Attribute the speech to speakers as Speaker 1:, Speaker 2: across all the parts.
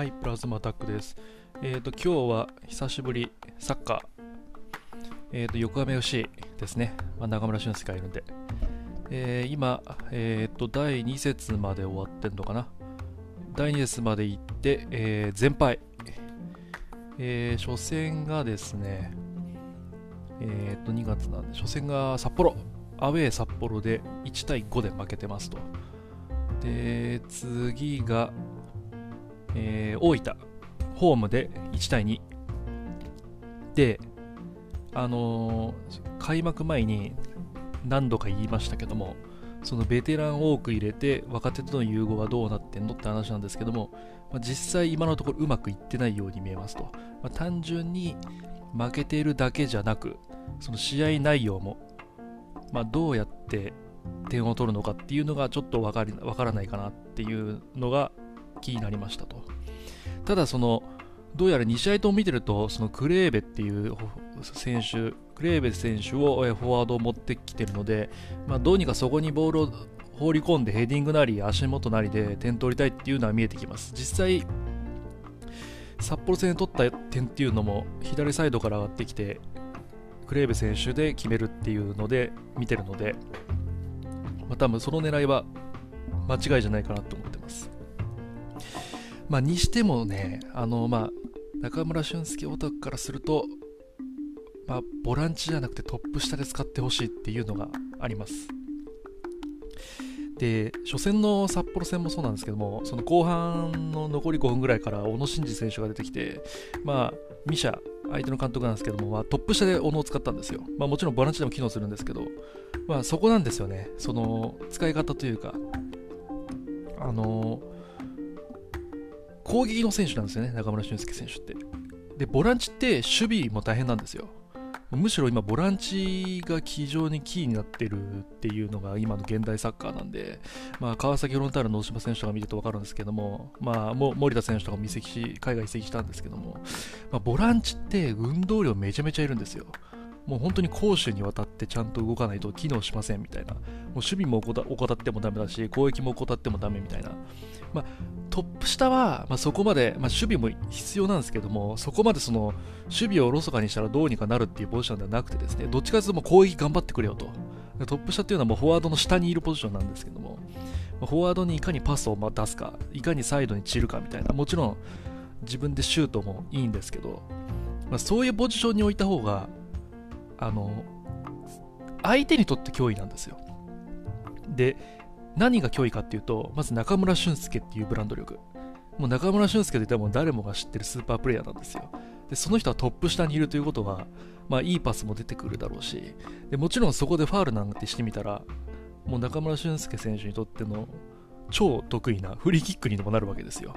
Speaker 1: はい、プラズマタックです。えっ、と、今日は久しぶり、サッカー、えっ、と、横浜 FC ですね。まあ、中村俊輔がいるんで。えー今、えっ、と、第2節まで終わってんのかな。第2節まで行って、えー全敗。えー初戦がですね、えっ、と、2月なんで、初戦が札幌、アウェー札幌で1対5で負けてますと。で、次が、えー大分、ホームで1対2。で、あのー開幕前に何度か言いましたけども、そのベテラン多く入れて若手との融合はどうなってんのって話なんですけども、まあ実際今のところうまくいってないように見えますと。まあ単純に負けているだけじゃなく、その試合内容も、まあ、どうやって点を取るのかっていうのがちょっとわかりわからないかなっていうのが気になりましたと。ただその、どうやら2試合とも見てると、そのクレーベっていう選手、クレーベ選手をフォワードを持ってきてるので、まあ、どうにかそこにボールを放り込んでヘディングなり足元なりで点取りたいっていうのは見えてきます。実際、札幌戦で取った点っていうのも左サイドから上がってきて、クレーベ選手で決めるっていうので見てるので、まあ、多分その狙いは間違いじゃないかなと思ま。あ、にしてもね、あの、まあ、中村俊輔オタクからすると、まあ、ボランチじゃなくてトップ下で使ってほしいっていうのがあります。で、初戦の札幌戦もそうなんですけども、その後半の残り5分ぐらいから小野伸二選手が出てきて、まあ、ミシャ、相手の監督なんですけども、まあ、トップ下で小野を使ったんですよ。まあ、もちろんボランチでも機能するんですけど、まあ、そこなんですよね。その、使い方というか、あの攻撃の選手なんですよね、中村俊輔選手って。で、ボランチって守備も大変なんですよ。むしろ今、ボランチが非常にキーになってるっていうのが今の現代サッカーなんで、まあ、川崎フロンターレの大島選手とか見ると分かるんですけども、まあ、も森田選手とかも移籍し、海外移籍したんですけども、まあ、ボランチって運動量めちゃめちゃいるんですよ。もう本当に攻守にわたってちゃんと動かないと機能しませんみたいな。もう守備も怠ってもダメだし、攻撃も怠ってもダメみたいな。まあ、トッップ下は、まあ、そこまで、まあ、守備も必要なんですけども、そこまでその守備をおろそかにしたらどうにかなるっていうポジションではなくてですね、どっちかというともう攻撃頑張ってくれよと。トップ下っていうのはもうフォワードの下にいるポジションなんですけども、まフォワードにいかにパスを出すか、いかにサイドに散るかみたいな、もちろん自分でシュートもいいんですけど、まあ、そういうポジションに置いた方が、あの、相手にとって脅威なんですよ。で、何が脅威かっていうと、まず中村俊輔っていうブランド力。もう中村俊輔といったら誰もが知ってるスーパープレイヤーなんですよ。で、その人はトップ下にいるということは、まあいいパスも出てくるだろうし、でもちろんそこでファールなんてしてみたら、もう中村俊輔選手にとっての超得意なフリーキックにもなるわけですよ。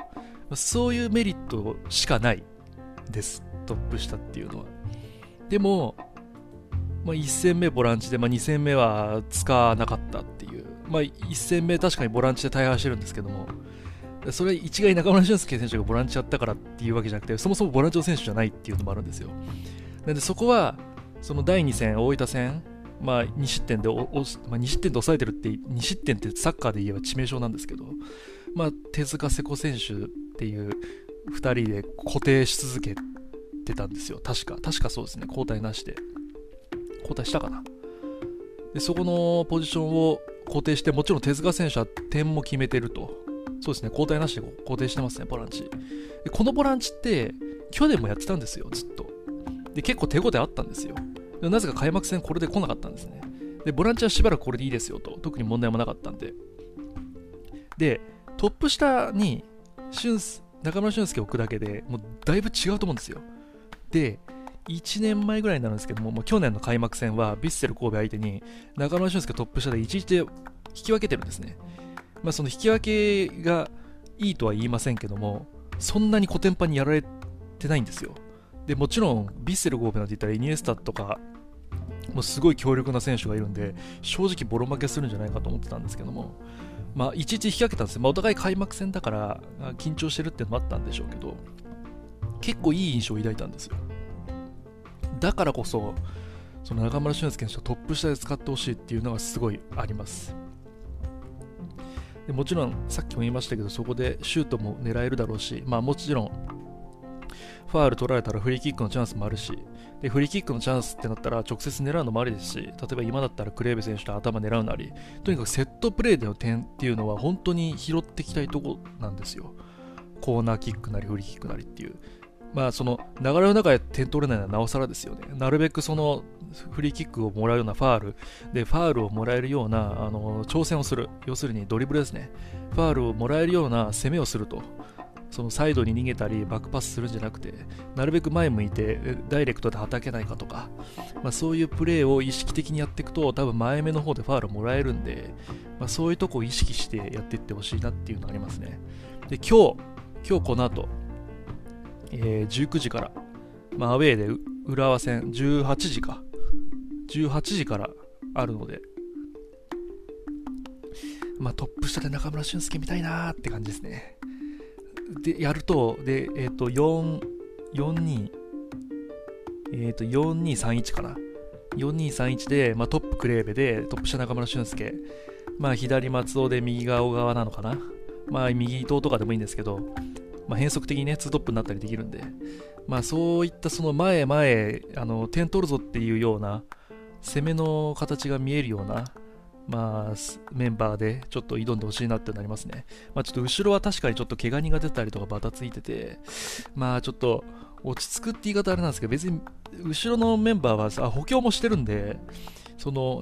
Speaker 1: そういうメリットしかないです、トップ下っていうのは。でも、まあ、1戦目ボランチで、まあ、2戦目は使わなかったって、まあ、1戦目確かにボランチで大敗してるんですけども、それ一概中村俊輔選手がボランチやったからっていうわけじゃなくて、そもそもボランチの選手じゃないっていうのもあるんですよ。なんでそこは、その第2戦、大分戦、まあ、2失点で、まあ、2失点で抑えてるって、2失点ってサッカーで言えば致命傷なんですけど、まあ、手塚瀬古選手っていう2人で固定し続けてたんですよ。確か、確かそうですね、交代なしで。交代したかなでそこのポジションを固定してもちろん手塚選手は点も決めてると。そうですね交代なしで固定してますねボランチ。でこのボランチって去年もやってたんですよずっと。で結構手応えあったんですよ。でなぜか開幕戦これで来なかったんですね。でボランチはしばらくこれでいいですよと。特に問題もなかったんで。でトップ下に俊中村俊輔を置くだけでもうだいぶ違うと思うんですよ。で1年前ぐらいになるんですけども、もう去年の開幕戦は、ヴィッセル神戸相手に、中村俊輔トップ下で1日で引き分けてるんですね。まあ、その引き分けがいいとは言いませんけども、そんなにコテンパにやられてないんですよ。で、もちろん、ヴィッセル神戸なんて言ったら、イニエスタとか、もうすごい強力な選手がいるんで、正直ボロ負けするんじゃないかと思ってたんですけども、まあ、いちいち引き分けたんですよ。まあ、お互い開幕戦だから、緊張してるっていうのもあったんでしょうけど、結構いい印象を抱いたんですよ。だからこそ、その中村俊輔選手をトップ下で使ってほしいっていうのがすごいあります。でもちろんさっきも言いましたけどそこでシュートも狙えるだろうし、まあ、もちろんファール取られたらフリーキックのチャンスもあるしでフリーキックのチャンスってなったら直接狙うのもありですし例えば今だったらクレーベ選手と頭狙うなりとにかくセットプレーでの点っていうのは本当に拾っていきたいとこなんですよコーナーキックなりフリーキックなりっていうまあその流れの中で点取れないのはなおさらですよね。なるべくそのフリーキックをもらうようなファールでファールをもらえるようなあの挑戦をする。要するにドリブルですね。ファールをもらえるような攻めをすると。そのサイドに逃げたりバックパスするんじゃなくてなるべく前向いてダイレクトではたけないかとか、まあ、そういうプレーを意識的にやっていくと多分前目の方でファールもらえるんで、まあ、そういうとこを意識してやっていってほしいなっていうのがありますねで今日今日この後えー、19時から、まあ、アウェーで浦和戦18時か。18時からあるので、まあ、トップ下で中村俊輔見たいなーって感じですね。で、やると、で、えっ、ー、と、4、42、えっ、と、4231かな。4231で、まあ、トップクレーベで、トップ下中村俊輔、まあ、左松尾で右側小川なのかな。まあ、右伊藤とかでもいいんですけど、まあ、変則的にね、2トップになったりできるんで、まあ、そういったその前前、あの点取るぞっていうような、攻めの形が見えるような、まあ、メンバーでちょっと挑んでほしいなってなりますね。まあ、ちょっと後ろは確かにちょっと怪我人が出たりとかバタついてて、まあちょっと落ち着くって言い方あれなんですけど、別に後ろのメンバーはさ補強もしてるんで、その、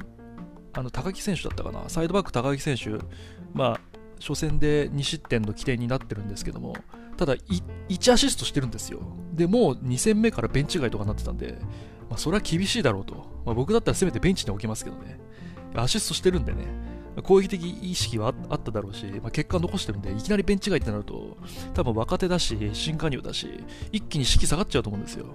Speaker 1: あの高木選手だったかな、サイドバック高木選手、まあ、初戦で2失点の起点になってるんですけども、ただ1アシストしてるんですよ。で、もう2戦目からベンチ外とかになってたんで、まあ、それは厳しいだろうと。まあ、僕だったらせめてベンチに置きますけどね。アシストしてるんでね、攻撃的意識はあっただろうし、まあ、結果残してるんで、いきなりベンチ外ってなると、多分若手だし、新加入だし、一気に士気下がっちゃうと思うんですよ。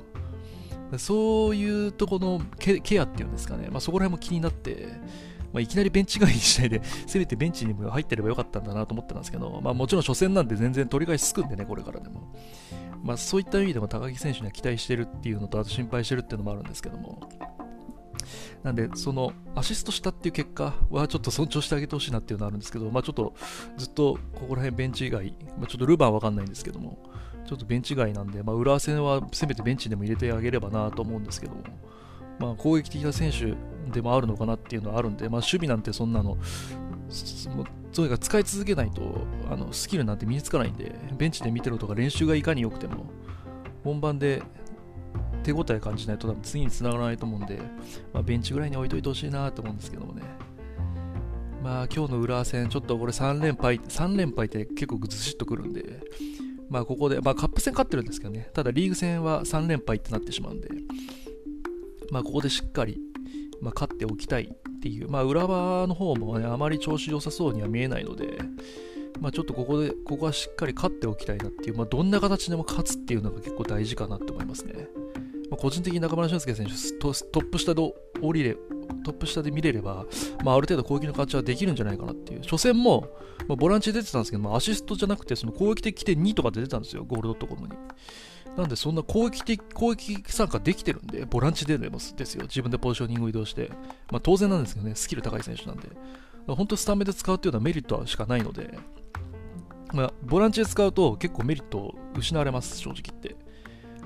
Speaker 1: そういうとこのケアっていうんですかね、まあ、そこら辺も気になって、まあ、いきなりベンチ外にしないで、せめてベンチにも入ってればよかったんだなと思ってたんですけど、まあ、もちろん初戦なんで全然取り返しつくんでね、これからでも。まあ、そういった意味でも高木選手には期待してるっていうのと、あと心配してるっていうのもあるんですけども。なんで、そのアシストしたっていう結果はちょっと尊重してあげてほしいなっていうのはあるんですけど、まあ、ちょっとずっとここら辺ベンチ以外、まあ、ちょっとルヴァンわかんないんですけども、ちょっとベンチ外なんで、まあ、浦和戦はせめてベンチでも入れてあげればなと思うんですけども、まあ、攻撃的な選手でもあるのかなっていうのはあるんで、まあ、守備なんてそんなの、とにかく使い続けないとあのスキルなんて身につかないんで、ベンチで見てるとか練習がいかに良くても、本番で手応え感じないと多分次につながらないと思うんで、まあ、ベンチぐらいに置いといてほしいなと思うんですけどもね。まあ今日の浦和戦、ちょっとこれ3連敗、3連敗って結構ぐずしっとくるんで、まあここで、まあカップ戦勝ってるんですけどね、ただリーグ戦は3連敗ってなってしまうんで、まあ、ここでしっかり、まあ、勝っておきたいっていう、まあ、浦和の方も、ね、あまり調子良さそうには見えないので、まあ、ちょっとここで、ここはしっかり勝っておきたいなっていう、まあ、どんな形でも勝つっていうのが結構大事かなって思いますね。まあ、個人的に中村俊輔選手ト、トップ下で降りれ、トップ下で見れれば、まあ、ある程度攻撃の形はできるんじゃないかなっていう。初戦も、まあ、ボランチで出てたんですけど、まあ、アシストじゃなくて、その攻撃的起点2とかで出てたんですよ、ゴールドットコムに。なんでそんな攻撃的、攻撃参加できてるんで、ボランチででもですよ。自分でポジショニング移動して。まあ当然なんですけどね、スキル高い選手なんで。本当スタメンで使うっていうのはメリットしかないので、まあ、ボランチで使うと結構メリットを失われます、正直言って。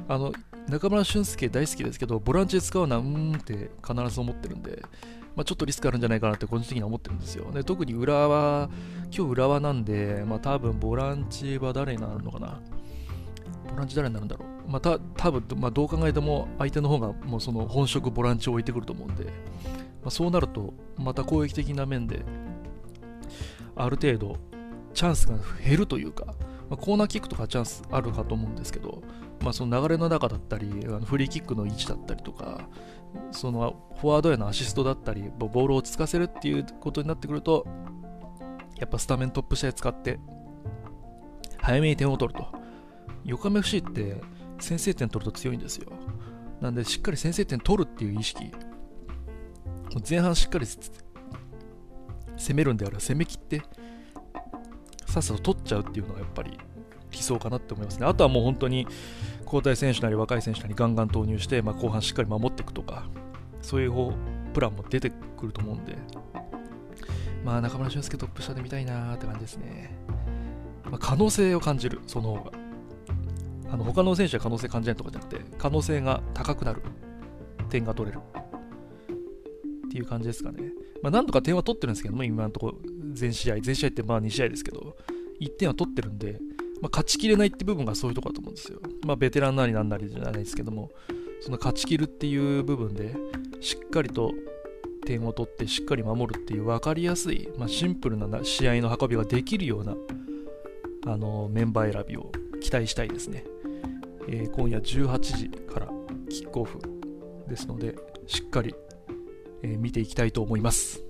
Speaker 1: あの、中村俊輔大好きですけど、ボランチで使うのはうーんって必ず思ってるんで、まあ、ちょっとリスクあるんじゃないかなって個人的には思ってるんですよ。で特に浦和、今日浦和なんで、まあ、多分ボランチは誰になるのかな。ボランチ誰になるんだろう？ま、た多分、まあ、どう考えても相手の方がもうその本職ボランチを置いてくると思うんで、まあ、そうなると、また攻撃的な面で、ある程度、チャンスが減るというか、まあ、コーナーキックとかチャンスあるかと思うんですけど、まあ、その流れの中だったり、あのフリーキックの位置だったりとか、そのフォワードへのアシストだったり、ボールを落ち着かせるっていうことになってくると、やっぱスタメントップ下で使って、早めに点を取ると。横浜 FC って先制点取ると強いんですよ。なんでしっかり先制点取るっていう意識、前半しっかり攻めるんであれば攻めきって、さっさと取っちゃうっていうのがやっぱり理想かなって思いますね。あとはもう本当に交代選手なり若い選手なりガンガン投入して、まあ、後半しっかり守っていくとか、そういうプランも出てくると思うんで、まあ、中村俊輔トップ下で見たいなーって感じですね。まあ、可能性を感じる、その方が。あの他の選手は可能性感じないとかじゃなくて、可能性が高くなる。点が取れる。っていう感じですかね。まあ、何とか点は取ってるんですけども、今のところ、全試合、全試合ってまあ2試合ですけど、1点は取ってるんで、まあ、勝ちきれないって部分がそういうところだと思うんですよ。まあ、ベテランなりなんなりじゃないですけども、その勝ちきるっていう部分で、しっかりと点を取ってしっかり守るっていう分かりやすい、まあ、シンプルな試合の運びができるようなあのメンバー選びを期待したいですね、えー、今夜18時からキックオフですのでしっかり、えー、見ていきたいと思います。